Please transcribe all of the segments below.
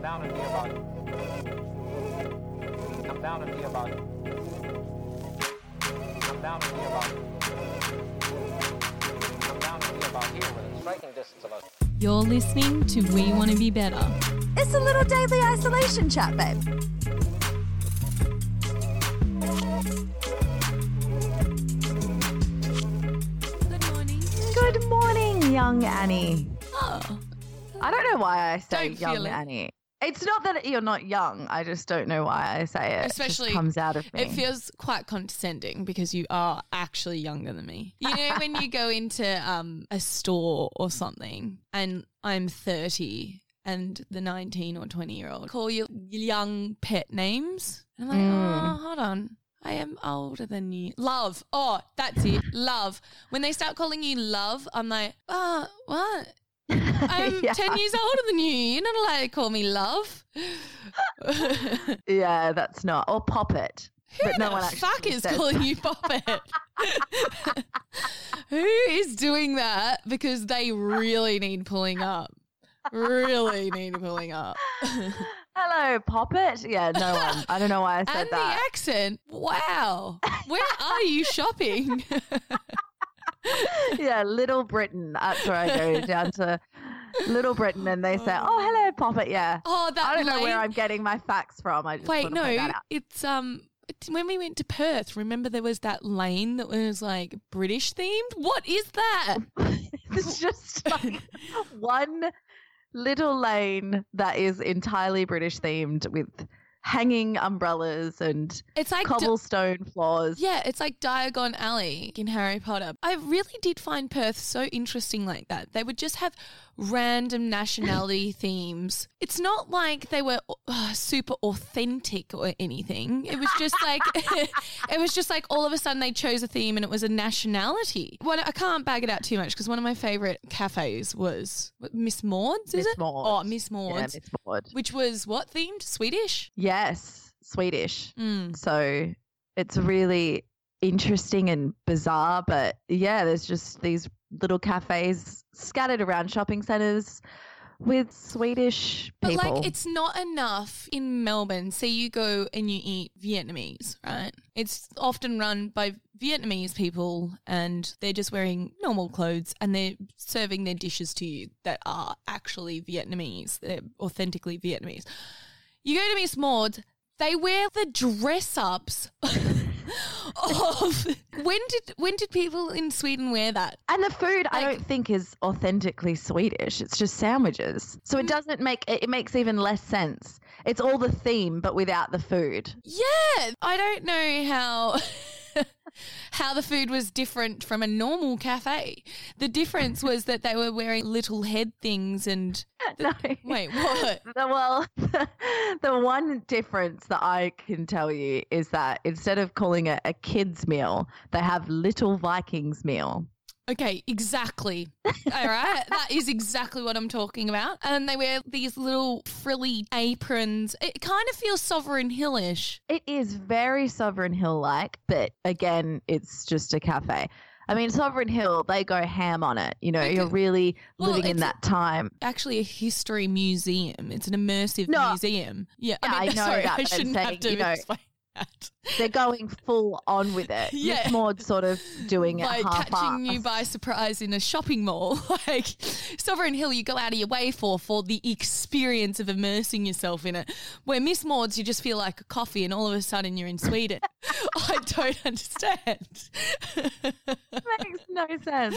Come down and be about it. Come down and be about it. Come down and be about it. Come down and be about here within striking distance of us. You're listening to We Want to Be Better. It's a little daily isolation chat, babe. Good morning. Good morning, young Annie. Oh, I don't know why I say Don't young. Annie. It's not that you're not young. I just don't know why I say it. It Especially- comes out of me. it feels quite condescending because you are actually younger than me. You know, when you go into um, a store or something and I'm 30 and the 19 or 20 year old call you young pet names. And I'm like, Mm. oh, hold on. I am older than you. Love. Oh, that's it. Love. When they start calling you love, I'm like, oh, what? I'm yeah. 10 years older than you. You're not allowed to call me love. yeah, that's not. Or Poppet. Who but no the one fuck is calling you Poppet? Who is doing that because they really need pulling up? Really need pulling up. Hello, Poppet. Yeah, no one. I don't know why I said and the that. accent. Wow. Where are you shopping? Yeah, Little Britain. That's where I go down to Little Britain, and they say, "Oh, hello, Poppet." Yeah. oh, that I don't know where I'm getting my facts from. I just Wait, no, point that out. it's um when we went to Perth, remember there was that lane that was like British themed? What is that? it's just like one little lane that is entirely British themed with hanging umbrellas and It's like cobblestone floors. Yeah, it's like Diagon Alley in Harry Potter. I really did find Perth so interesting like that. They would just have random nationality themes. It's not like they were uh, super authentic or anything. It was just like it was just like all of a sudden they chose a theme and it was a nationality. Well, I can't bag it out too much because one of my favorite cafes was Miss Maud's. Is Miss it? Maud's. Oh, Miss Yeah, Miss Maud. which was what themed? Swedish. Yes, Swedish. Mm. So it's really interesting and bizarre. But yeah, there's just these little cafes scattered around shopping centres with Swedish people. But like, it's not enough in Melbourne. So you go and you eat Vietnamese, right? It's often run by Vietnamese people, and they're just wearing normal clothes, and they're serving their dishes to you that are actually Vietnamese. They're authentically Vietnamese. You go to Miss Maud, they wear the dress ups. of when did when did people in Sweden wear that? and the food, I don't think is authentically Swedish. It's just sandwiches, so Mm. it doesn't make it, it makes even less sense. It's all the theme, but without the food. Yeah, I don't know how how the food was different from a normal cafe. The difference was that they were wearing little head things and No. wait, what? The- Well, the one difference that I can tell you is that instead of calling it a kids' meal, they have Little Vikings meal. Okay, exactly. All right, that is exactly what I'm talking about. And they wear these little frilly aprons. It kind of feels Sovereign Hillish. It is very Sovereign Hill like, but again, it's just a cafe. I mean, Sovereign Hill, they go ham on it. You know, Okay. you're really Well, living in that time. Actually, a history museum. It's an immersive No. museum. Yeah, Yeah, I know sorry, that, I shouldn't have to you know, explain that. They're going full on with it. Yeah. Miss Maud sort of doing it like catching you by surprise in a shopping mall. like Sovereign Hill, you go out of your way for for the experience of immersing yourself in it. Where Miss Maud's, you just feel like a coffee, and all of a sudden you're in Sweden. I don't understand. Makes no sense.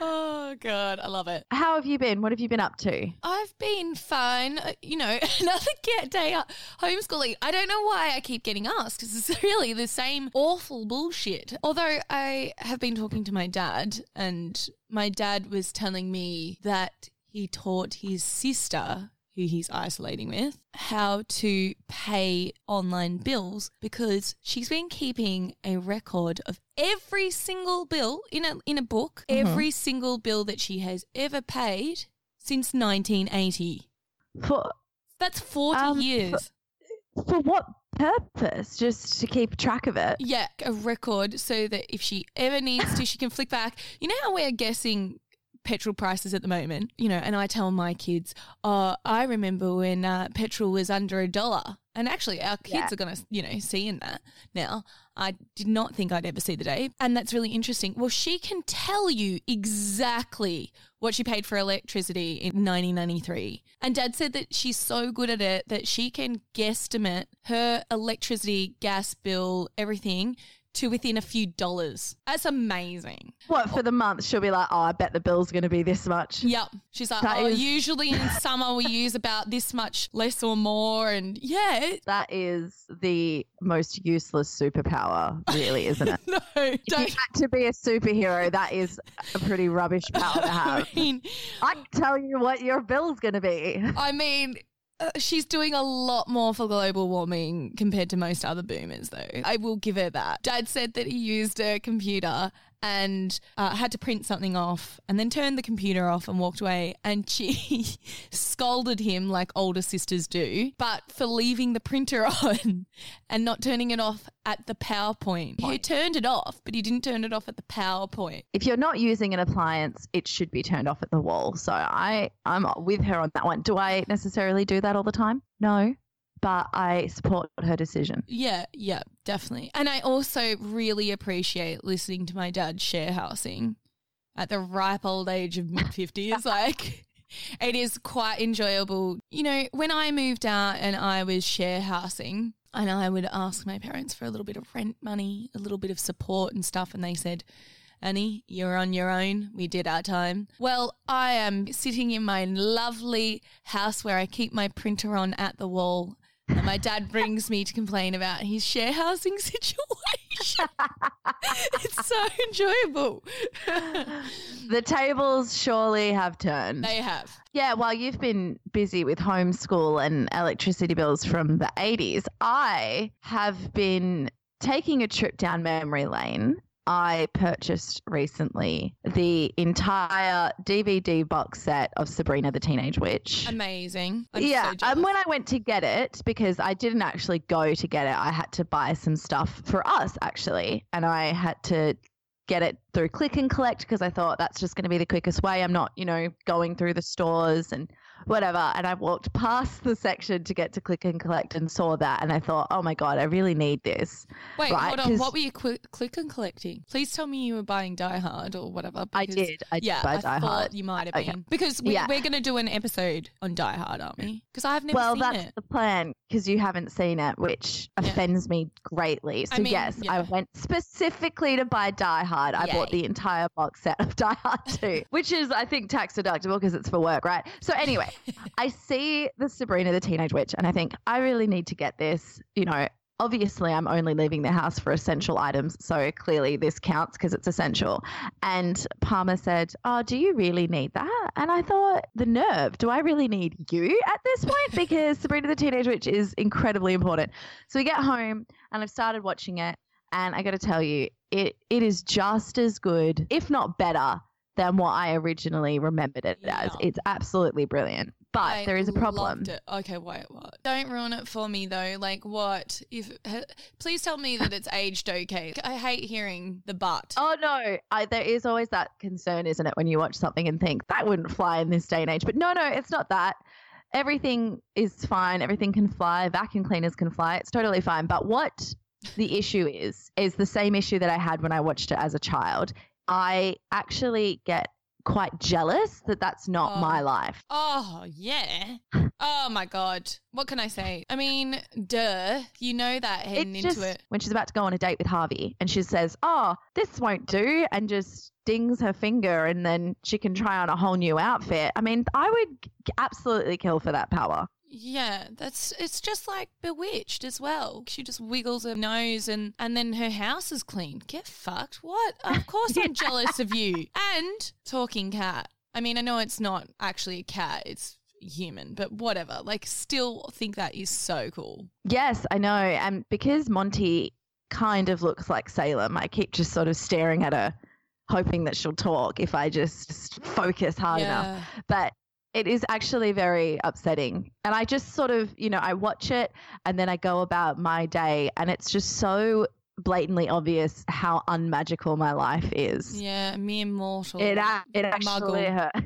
oh god, I love it. How have you been? What have you been up to? I've been fine. Uh, You know, another get day uh, homeschooling. I don't know why I keep getting asked because it's really the same awful bullshit. Although I have been talking to my dad, and my dad was telling me that he taught his sister. Who he's isolating with, how to pay online bills because she's been keeping a record of every single bill in a in a book, every single bill that she has ever paid since 1980. For That's 40 Um, years. for what purpose? Just to keep track of it. Yeah, a record so that if she ever needs to, she can flick back. You know how we're guessing petrol prices at the moment, you know, and I tell my kids, oh, I remember when uh, petrol was under a dollar. And actually, our kids Yeah. are going to, you know, see in that now. I did not think I'd ever see the day. And that's really interesting. Well, she can tell you exactly what she paid for electricity in 1993. And dad said that she's so good at it that she can guesstimate her electricity, gas bill, everything to within a few dollars. That's amazing. What for the month? She'll be like, "Oh, I bet the bill's going to be this much." Yep. She's like, That oh, is- usually in summer we use about this much less or more. And yeah, it- That is the most useless superpower, really, isn't it? no, If don't. had to be a superhero, that is a pretty rubbish power to I have. mean, I can tell you what your bill's going to be. I mean, uh, she's doing a lot more for global warming compared to most other boomers, though. I will give her that. Dad said that he used a computer and uh, had to print something off and then turned the computer off and walked away. And she scolded him like older sisters do, but for leaving the printer on and not turning it off at the power point. He turned it off, but he didn't turn it off at the power point. If you're not using an appliance, it should be turned off at the wall. So I, I'm with her on that one. Do I necessarily do that all the time? No, but I support her decision. Yeah, yeah, definitely. And I also really appreciate listening to my dad share housing at the ripe old age of mid 50s. like, it is quite enjoyable. You know, when I moved out and I was share housing, and I would ask my parents for a little bit of rent money, a little bit of support and stuff, and they said, Annie, you're on your own. We did our time. Well, I am sitting in my lovely house where I keep my printer on at the wall. And my dad brings me to complain about his share housing situation. it's so enjoyable. The tables surely have turned. they have. Yeah, while you've been busy with homeschool and electricity bills from the 80s, I have been taking a trip down memory lane. I purchased recently the entire DVD box set of Sabrina the Teenage Witch. Amazing. I'm yeah, so and when I went to get it, because I didn't actually go to get it, I had to buy some stuff for us actually, and I had to get it through click and collect because I thought that's just going to be the quickest way. I'm not, you know, going through the stores and whatever. And I walked past the section to get to click and collect and saw that, and I thought, oh my god, I really need this. Wait, right, hold on. What were you qu- click and collecting? Please tell me you were buying Die Hard or whatever. I did. I did yeah, buy I Die thought Hard. you might have Okay. been because we, Yeah. we're going to do an episode on Die Hard, aren't we? Because I've never well, that's it. the plan because you haven't seen it, which Yeah. offends me greatly. So I mean, yes, I went specifically to buy Die Hard. I bought the entire box set of Die Hard 2, which is I think tax deductible because it's for work, right? So anyway, I see the Sabrina the Teenage Witch and I think I really need to get this. You know, obviously I'm only leaving the house for essential items, so clearly this counts because it's essential. And Palmer said, "Oh, do you really need that?" And I thought, the nerve. Do I really need you at this point? Because Sabrina the Teenage Witch is incredibly important. So we get home and I've started watching it, and I got to tell you, it it is just as good, if not better, than what I originally remembered it as. It's absolutely brilliant. But I there is a problem. Okay, wait, what? Don't ruin it for me though. Like what? If ha- please tell me that it's aged okay. I hate hearing the but. Oh no, I, there is always that concern, isn't it, when you watch something and think that wouldn't fly in this day and age. But no, no, it's not that. Everything is fine. Everything can fly. Vacuum cleaners can fly. It's totally fine. But what the issue is is the same issue that I had when I watched it as a child. I actually get quite jealous that that's not Oh. my life. Oh yeah. Oh my god. What can I say? I mean, duh. You know that heading It's into it. when she's about to go on a date with Harvey and she says, "Oh, this won't do," and just dings her finger, and then she can try on a whole new outfit. I mean, I would absolutely kill for that power. Yeah, that's it's just like Bewitched as well. She just wiggles her nose and and then her house is clean. Get fucked. What? Of course I'm jealous of you. And talking cat. I mean, I know it's not actually a cat. It's human, but whatever. Like still think that is so cool. Yes, I know, and because Monty kind of looks like Salem, I keep just sort of staring at her, hoping that she'll talk if I just focus hard enough. but it is actually very upsetting. And I just sort of, you know, I watch it and then I go about my day and it's just so blatantly obvious how unmagical my life is. Yeah, mere mortal. It, it actually hurt.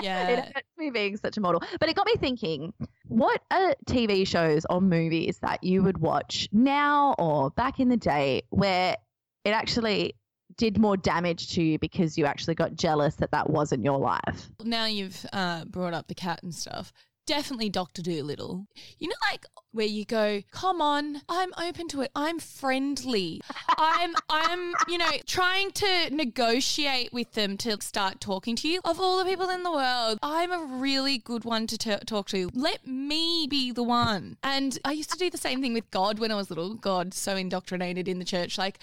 Yeah. It hurts me being such a mortal. But it got me thinking what are TV shows or movies that you would watch now or back in the day where it actually did more damage to you because you actually got jealous that that wasn't your life? now you've uh, brought up the cat and stuff. Definitely Doctor Dolittle. You know, like where you go, come on, I'm open to it. I'm friendly. I'm, I'm, you know, trying to negotiate with them to start talking to you. Of all the people in the world, I'm a really good one to t- talk to. Let me be the one. And I used to do the same thing with God when I was little. God, so indoctrinated in the church, like.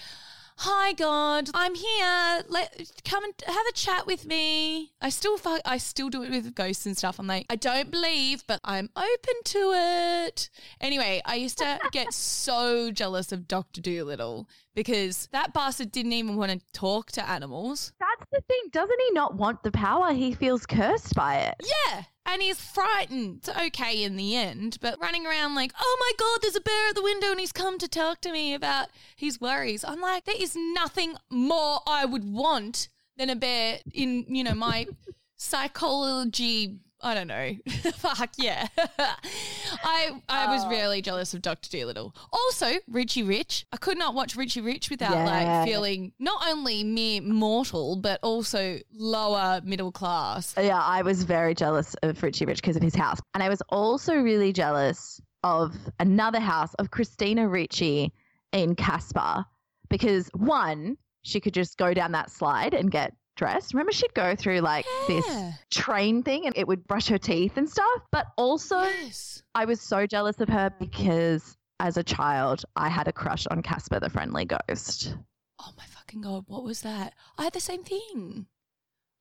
Hi God, I'm here. Let come and have a chat with me. I still fuck, I still do it with ghosts and stuff. I'm like, I don't believe, but I'm open to it. Anyway, I used to get so jealous of Doctor Dolittle because that bastard didn't even want to talk to animals. That's the thing. Doesn't he not want the power? He feels cursed by it. Yeah. And he's frightened. It's okay in the end, but running around like, oh my God, there's a bear at the window and he's come to talk to me about his worries. I'm like, there is nothing more I would want than a bear in, you know, my psychology. I don't know. Fuck yeah. I I was uh, really jealous of Dr. Dolittle. Also, Richie Rich. I could not watch Richie Rich without Yeah. like feeling not only mere mortal, but also lower middle class. Yeah, I was very jealous of Richie Rich because of his house. And I was also really jealous of another house of Christina Ricci in Casper because one, she could just go down that slide and get dressed. Remember, she'd go through like this train thing and it would brush her teeth and stuff. But also, Yes. I was so jealous of her because as a child, I had a crush on Casper the Friendly Ghost. Oh my fucking god, what was that? I had the same thing.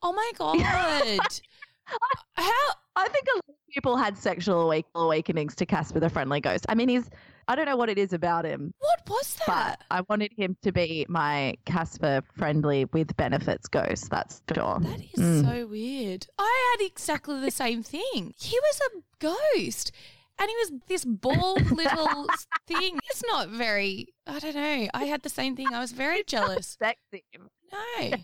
Oh my god. How I think a lot of people had sexual awakenings to Casper the Friendly Ghost. I mean, he's, I don't know what it is about him, what was but that? I wanted him to be my Casper friendly with benefits ghost. That's for sure. That is Mm. so weird. I had exactly the same thing. He was a ghost. And he was this bald little thing. It's not very, I don't know. I had the same thing. I was very jealous. Sexy. No.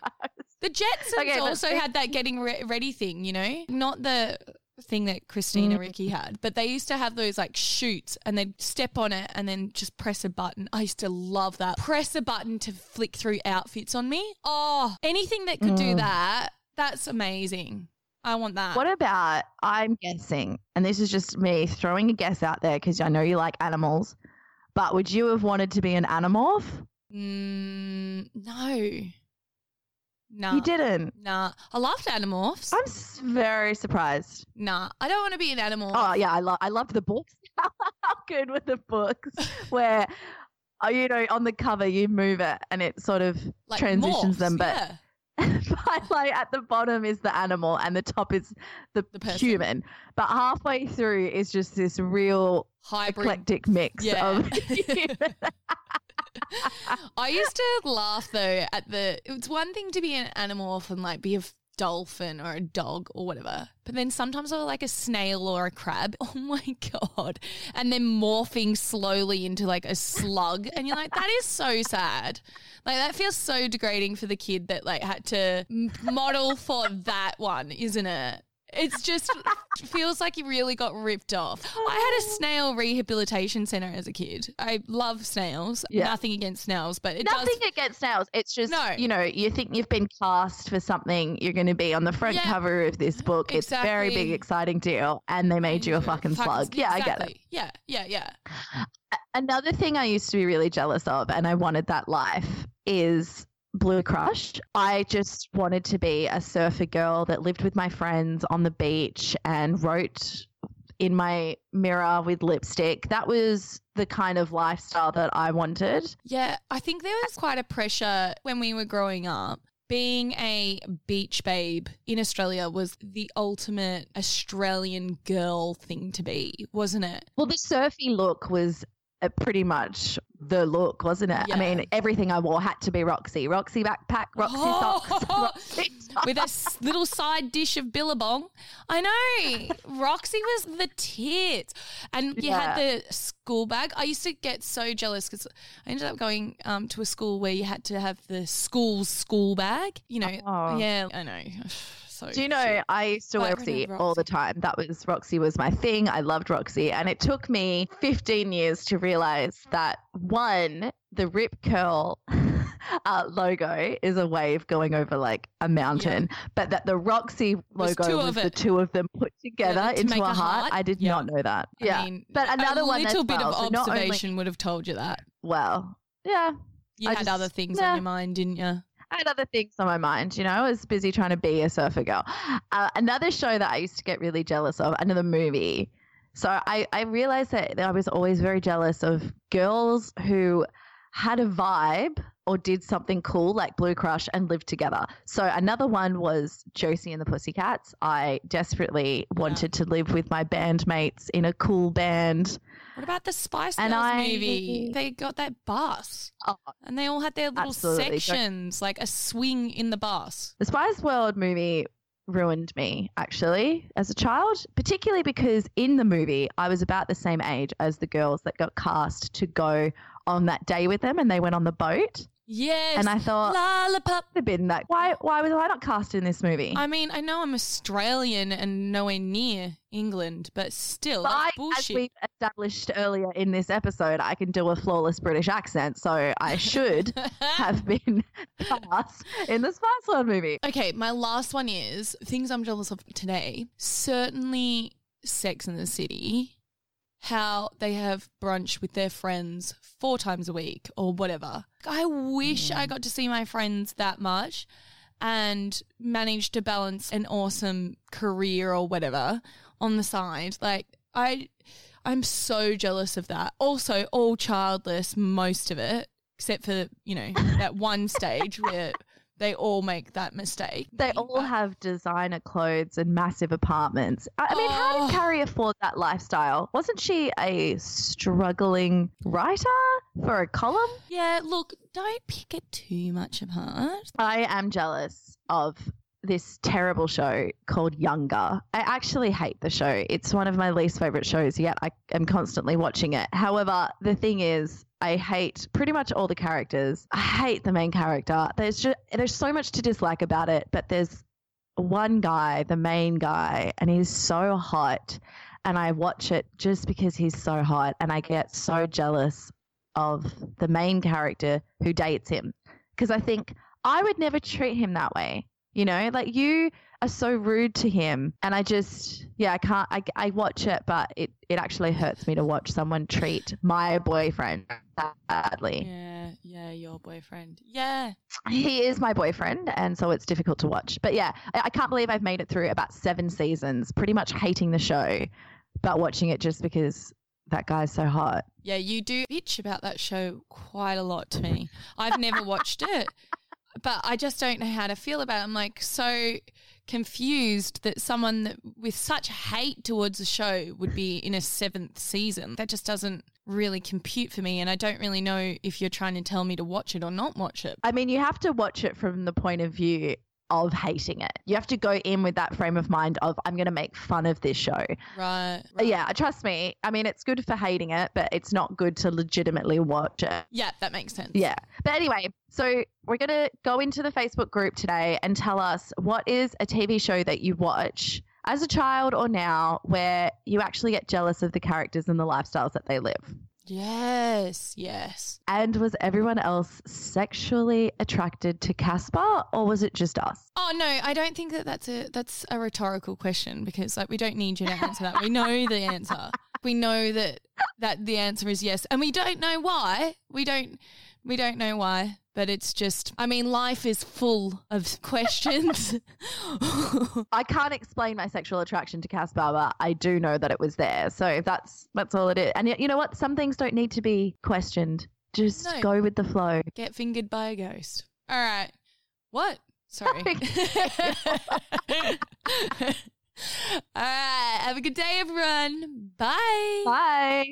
The Jetsons Okay, also had that getting re- ready thing, you know? Not the thing that Christina Mm. Ricci had, but they used to have those like shoots and they'd step on it and then just press a button. I used to love that. Press a button to flick through outfits on me. Oh, anything that could do Mm. that, that's amazing. I want that. What about, I'm guessing, and this is just me throwing a guess out there because I know you like animals, but would you have wanted to be an animorph? Mm, no. Nah. You didn't. Nah. I loved Animorphs. I'm s- very surprised. nah. I don't want to be an animal. Oh yeah, I love I loved the books. How good were the books where oh, you know on the cover you move it and it sort of like transitions morphs, them, but yeah. but like at the bottom is the animal and the top is the, The person. human. But halfway through is just this real hybrid eclectic mix Yeah. of human. I used to laugh though at the. It's one thing to be an animal and like be a dolphin or a dog or whatever, but then sometimes I like a snail or a crab. Oh my god! And then morphing slowly into like a slug, and you're like, that is so sad. Like that feels so degrading for the kid that like had to model for that one, isn't it? It's just feels like you really got ripped off. I had a snail rehabilitation center as a kid. I love snails. Yeah. Nothing against snails, but it Nothing does. against snails. It's just No. you know, you think you've been cast for something, you're going to be on the front Yeah. cover of this book. It's a very big, exciting deal, and they made you a fucking slug. Yeah, I get it. Yeah, yeah, yeah. Another thing I used to be really jealous of, and I wanted that life, is Blue Crush. I just wanted to be a surfer girl that lived with my friends on the beach and wrote in my mirror with lipstick. That was the kind of lifestyle that I wanted. Yeah, I think there was quite a pressure when we were growing up. Being a beach babe in Australia was the ultimate Australian girl thing to be, wasn't it? Well, the surfy look was pretty much the look, wasn't it? I mean, everything I wore had to be Roxy. Roxy backpack, Roxy socks, Oh. Roxy with a little side dish of Billabong. I know. Roxy was the tits. And you had the school bag. I used to get so jealous because I ended up going um, to a school where you had to have the school's school bag. You know, Oh. yeah, I know. So Do you know, shit. I used to wear But I Roxy all the time. That was Roxy was my thing. I loved Roxy. And it took me 15 years to realize that one, the Rip Curl uh, logo is a wave going over like a mountain, but that the Roxy logo was of the two of them put together to into make a a heart. heart? I did Yeah. not know that. I yeah. mean, but another a one little bit well. of So only- observation would have told you that. Well, yeah. You I had just- other things yeah. on your mind, didn't you? I had other things on my mind, you know. I was busy trying to be a surfer girl. Uh, another show that I used to get really jealous of, another movie. So I, I realized that I was always very jealous of girls who had a vibe or did something cool like Blue Crush and lived together. So another one was Josie and the Pussycats. I desperately wanted to live with my bandmates in a cool band. What about the Spice And Girls I- movie? They got that bus, Oh, and they all had their little Absolutely. Sections, like a swing in the bus. The Spice World movie ruined me actually as a child, particularly because in the movie I was about the same age as the girls that got cast to go on that day with them and they went on the boat. Yes, And I thought lollipop. I've been that why why was I not cast in this movie? I mean, I know I'm Australian and nowhere near England, but still, But as we established earlier in this episode, I can do a flawless British accent, so I should have been cast in the Spice World movie. Okay, my last one is things I'm jealous of today. Certainly, Sex in the City. How they have brunch with their friends four times a week or whatever. I wish I mm. got to see my friends that much and managed to balance an awesome career or whatever on the side. Like I I'm so jealous of that. Also, all childless, most of it, except for, you know, that one stage where they all make that mistake. They all have designer clothes and massive apartments. I, I mean, how Oh. did Carrie afford that lifestyle? Wasn't she a struggling writer for a column? Yeah, look, don't pick it too much apart. I am jealous of this terrible show called Younger. I actually hate the show. It's one of my least favorite shows, yet I am constantly watching it. However, the thing is, I hate pretty much all the characters. I hate the main character. There's just there's so much to dislike about it, but there's one guy, the main guy, and he's so hot. And I watch it just because he's so hot, and I get so jealous of the main character who dates him. Because I think I would never treat him that way. You know, like you are so rude to him. And I just, yeah, I can't, I, I watch it, but it, it actually hurts me to watch someone treat my boyfriend badly. Yeah, yeah, your boyfriend. Yeah. He is my boyfriend, and so it's difficult to watch. But yeah, I, I can't believe I've made it through about seven seasons, pretty much hating the show, but watching it just because that guy's so hot. Yeah, you do bitch about that show quite a lot to me. I've never watched it, but I just don't know how to feel about it. I'm like so confused that someone that, with such hate towards a show would be in a seventh season. That just doesn't really compute for me. And I don't really know if you're trying to tell me to watch it or not watch it. I mean, you have to watch it from the point of view of hating it. You have to go in with that frame of mind of, I'm going to make fun of this show. Right. Uh, Yeah, trust me. I mean, it's good for hating it, but it's not good to legitimately watch it. Yeah, that makes sense. Yeah. But anyway, so we're going to go into the Facebook group today and tell us what is a TV show that you watch as a child or now where you actually get jealous of the characters and the lifestyles that they live. Yes, yes. And was everyone else sexually attracted to Casper or was it just us? Oh no, I don't think that that's a that's a rhetorical question because like we don't need you to answer that. We know the answer. We know that that the answer is yes, and we don't know why. We don't we don't know why, but it's just I mean life is full of questions. I can't explain my sexual attraction to Casper, but I do know that it was there. So that's that's all it is. And you know what? Some things don't need to be questioned. Just No. go with the flow. Get fingered by a ghost. All right. What? Sorry. All right. Have a good day, everyone. Bye. Bye.